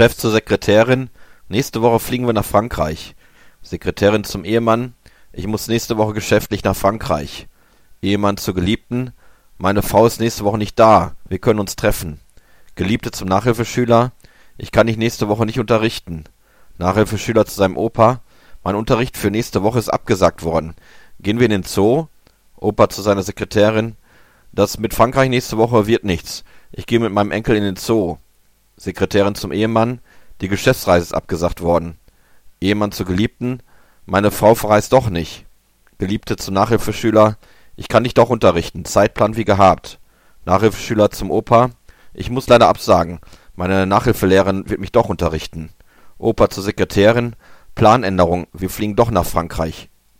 Chef zur Sekretärin, nächste Woche fliegen wir nach Frankreich. Sekretärin zum Ehemann, ich muss nächste Woche geschäftlich nach Frankreich. Ehemann zur Geliebten, meine Frau ist nächste Woche nicht da, wir können uns treffen. Geliebte zum Nachhilfeschüler, ich kann dich nächste Woche nicht unterrichten. Nachhilfeschüler zu seinem Opa, mein Unterricht für nächste Woche ist abgesagt worden. Gehen wir in den Zoo? Opa zu seiner Sekretärin, das mit Frankreich nächste Woche wird nichts. Ich gehe mit meinem Enkel in den Zoo. Sekretärin zum Ehemann, die Geschäftsreise ist abgesagt worden. Ehemann zur Geliebten, meine Frau verreist doch nicht. Geliebte zum Nachhilfeschüler, ich kann dich doch unterrichten, Zeitplan wie gehabt. Nachhilfeschüler zum Opa, ich muss leider absagen, meine Nachhilfelehrerin wird mich doch unterrichten. Opa zur Sekretärin, Planänderung, wir fliegen doch nach Frankreich.